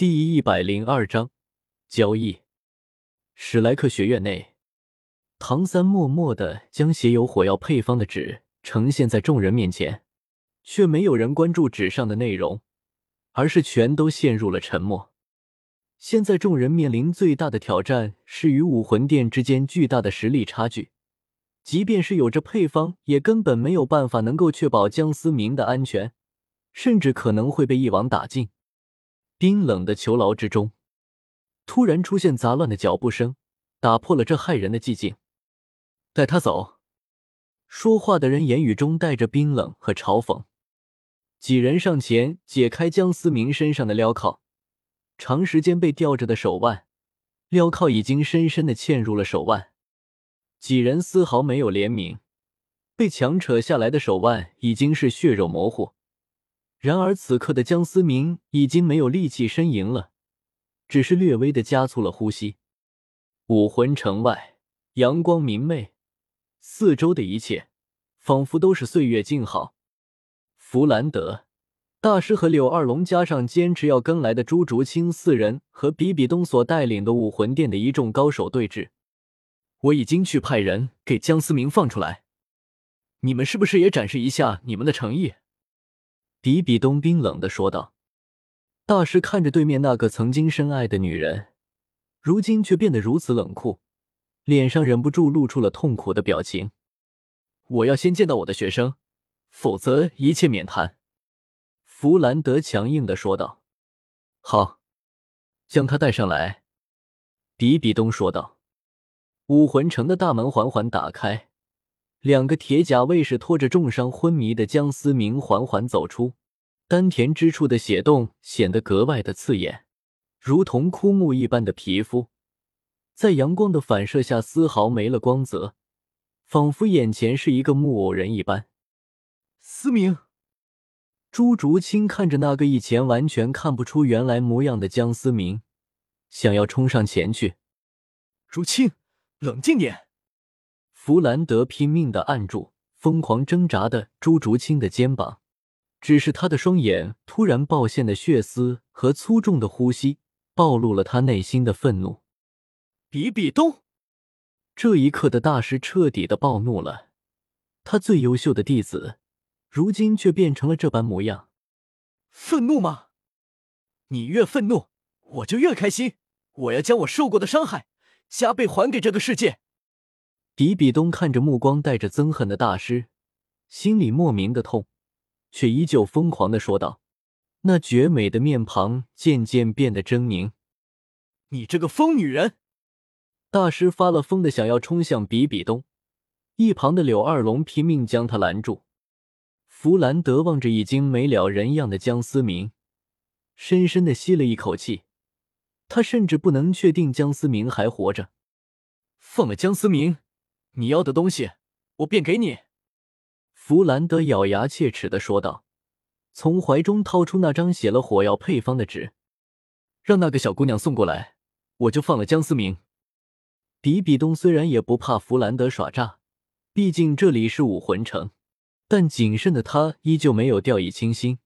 第一百零二章交易。史莱克学院内，唐三默默的将写有火药配方的纸呈现在众人面前，却没有人关注纸上的内容，而是全都陷入了沉默。现在众人面临最大的挑战是与武魂殿之间巨大的实力差距。即便是有着配方，也根本没有办法能够确保江思明的安全，甚至可能会被一网打尽。冰冷的囚牢之中，突然出现杂乱的脚步声，打破了这骇人的寂静。带他走。说话的人言语中带着冰冷和嘲讽。几人上前解开江思明身上的镣铐，长时间被吊着的手腕，镣铐已经深深的嵌入了手腕。几人丝毫没有怜悯，被强扯下来的手腕已经是血肉模糊。然而此刻的江思明已经没有力气呻吟了，只是略微的加速了呼吸。武魂城外，阳光明媚，四周的一切仿佛都是岁月静好。弗兰德大师和柳二龙，加上坚持要跟来的朱竹清四人，和比比东所带领的武魂殿的一众高手对峙。我已经去派人给江思明放出来，你们是不是也展示一下你们的诚意？比比东冰冷的说道。大师看着对面那个曾经深爱的女人，如今却变得如此冷酷，脸上忍不住露出了痛苦的表情。我要先见到我的学生，否则一切免谈。弗兰德强硬的说道。好，将他带上来。比比东说道。武魂城的大门缓缓打开，两个铁甲卫士拖着重伤昏迷的江思明缓缓走出，丹田之处的血洞显得格外的刺眼，如同枯木一般的皮肤，在阳光的反射下丝毫没了光泽，仿佛眼前是一个木偶人一般。思明，朱竹清看着那个以前完全看不出原来模样的江思明，想要冲上前去，竹清。冷静点！弗兰德拼命的按住疯狂挣扎的朱竹清的肩膀，只是他的双眼突然爆现的血丝和粗重的呼吸，暴露了他内心的愤怒。比比东，这一刻的大师彻底的暴怒了，他最优秀的弟子，如今却变成了这般模样。愤怒吗？你越愤怒，我就越开心。我要将我受过的伤害。加倍还给这个世界。比比东看着目光带着憎恨的大师，心里莫名的痛，却依旧疯狂的说道：“那绝美的面庞渐渐变得狰狞。你这个疯女人！”大师发了疯的想要冲向比比东，一旁的柳二龙拼命将他拦住。弗兰德望着已经没了人样的江思明，深深的吸了一口气。他甚至不能确定江思明还活着。放了江思明，你要的东西我便给你。”弗兰德咬牙切齿的说道，从怀中掏出那张写了火药配方的纸，让那个小姑娘送过来，我就放了江思明。比比东虽然也不怕弗兰德耍诈，毕竟这里是武魂城，但谨慎的他依旧没有掉以轻心。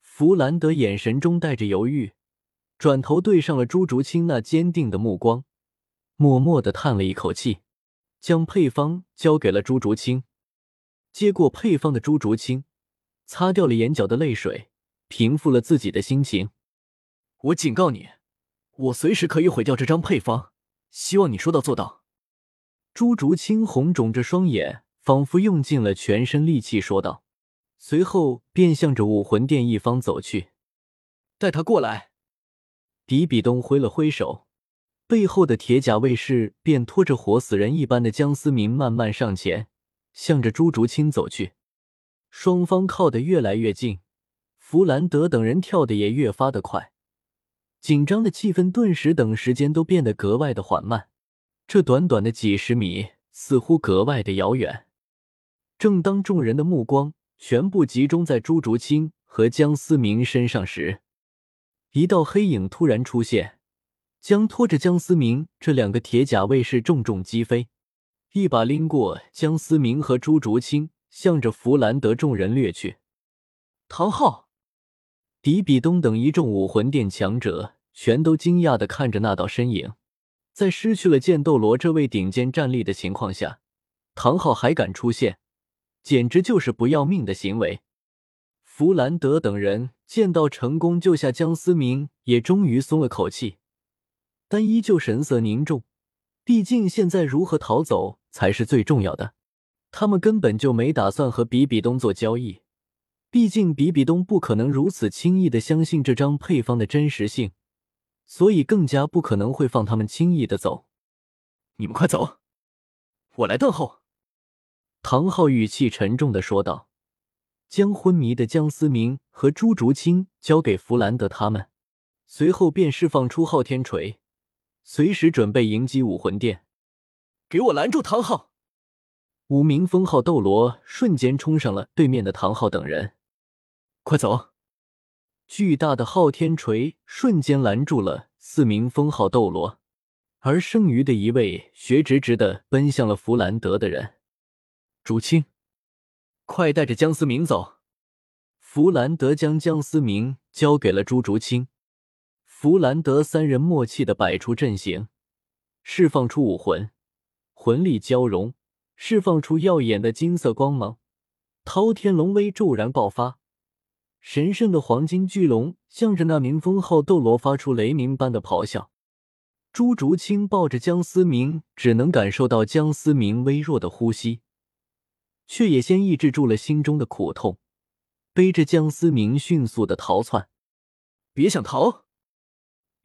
弗兰德眼神中带着犹豫。转头对上了朱竹清那坚定的目光，默默的叹了一口气，将配方交给了朱竹清。接过配方的朱竹清，擦掉了眼角的泪水，平复了自己的心情。我警告你，我随时可以毁掉这张配方，希望你说到做到。朱竹清红肿着双眼，仿佛用尽了全身力气说道，随后便向着武魂殿一方走去。带他过来。比比东挥了挥手，背后的铁甲卫士便拖着活死人一般的江思明慢慢上前，向着朱竹清走去。双方靠得越来越近，弗兰德等人跳得也越发的快，紧张的气氛顿时等时间都变得格外的缓慢。这短短的几十米似乎格外的遥远。正当众人的目光全部集中在朱竹清和江思明身上时，一道黑影突然出现，将拖着江思明这两个铁甲卫士重重击飞，一把拎过江思明和朱竹清，向着弗兰德众人掠去。唐昊，比比东等一众武魂殿强者全都惊讶的看着那道身影，在失去了剑斗罗这位顶尖战力的情况下，唐昊还敢出现，简直就是不要命的行为。弗兰德等人见到成功救下江思明，也终于松了口气，但依旧神色凝重。毕竟现在如何逃走才是最重要的。他们根本就没打算和比比东做交易，毕竟比比东不可能如此轻易的相信这张配方的真实性，所以更加不可能会放他们轻易的走。你们快走，我来断后。”唐昊语气沉重的说道。将昏迷的江思明和朱竹清交给弗兰德他们，随后便释放出昊天锤，随时准备迎击武魂殿。给我拦住唐昊！五名封号斗罗瞬间冲上了对面的唐昊等人，快走！巨大的昊天锤瞬间拦住了四名封号斗罗，而剩余的一位学直直的奔向了弗兰德的人，竹青。快带着江思明走！弗兰德将江思明交给了朱竹清。弗兰德三人默契的摆出阵型，释放出武魂，魂力交融，释放出耀眼的金色光芒。滔天龙威骤然爆发，神圣的黄金巨龙向着那名封号斗罗发出雷鸣般的咆哮。朱竹清抱着江思明，只能感受到江思明微弱的呼吸。却也先抑制住了心中的苦痛，背着江思明迅速的逃窜。别想逃！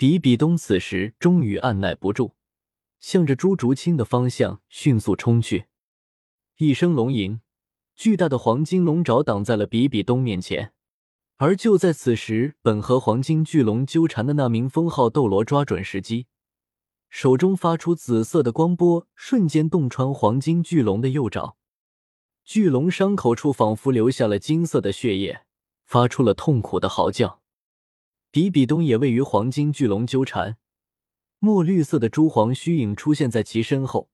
比比东此时终于按耐不住，向着朱竹清的方向迅速冲去。一声龙吟，巨大的黄金龙爪挡在了比比东面前。而就在此时，本和黄金巨龙纠缠的那名封号斗罗抓准时机，手中发出紫色的光波，瞬间洞穿黄金巨龙的右爪。巨龙伤口处仿佛流下了金色的血液，发出了痛苦的嚎叫。比比东也位于黄金巨龙纠缠，墨绿色的珠黄虚影出现在其身后，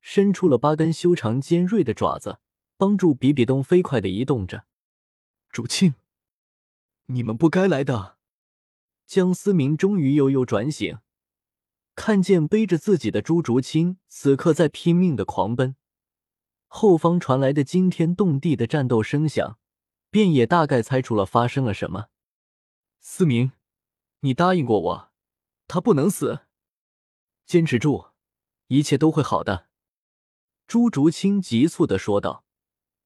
伸出了八根修长尖锐的爪子，帮助比比东飞快的移动着。竹青，你们不该来的。江思明终于悠悠转醒，看见背着自己的朱竹清此刻在拼命的狂奔。后方传来的惊天动地的战斗声响，便也大概猜出了发生了什么。思明，你答应过我，他不能死，坚持住，一切都会好的。”朱竹清急促的说道。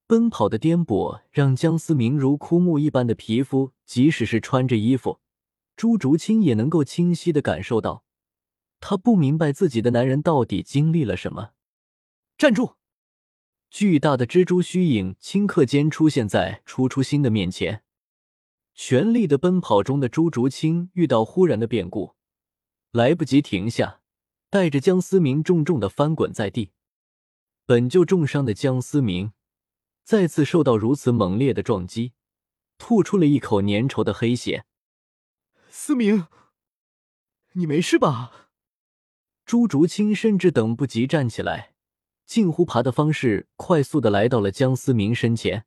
奔跑的颠簸让江思明如枯木一般的皮肤，即使是穿着衣服，朱竹清也能够清晰的感受到。他不明白自己的男人到底经历了什么。站住！巨大的蜘蛛虚影顷刻间出现在初初心的面前，全力的奔跑中的朱竹清遇到忽然的变故，来不及停下，带着江思明重重的翻滚在地。本就重伤的江思明，再次受到如此猛烈的撞击，吐出了一口粘稠的黑血。思明，你没事吧？朱竹清甚至等不及站起来。近乎爬的方式，快速的来到了江思明身前。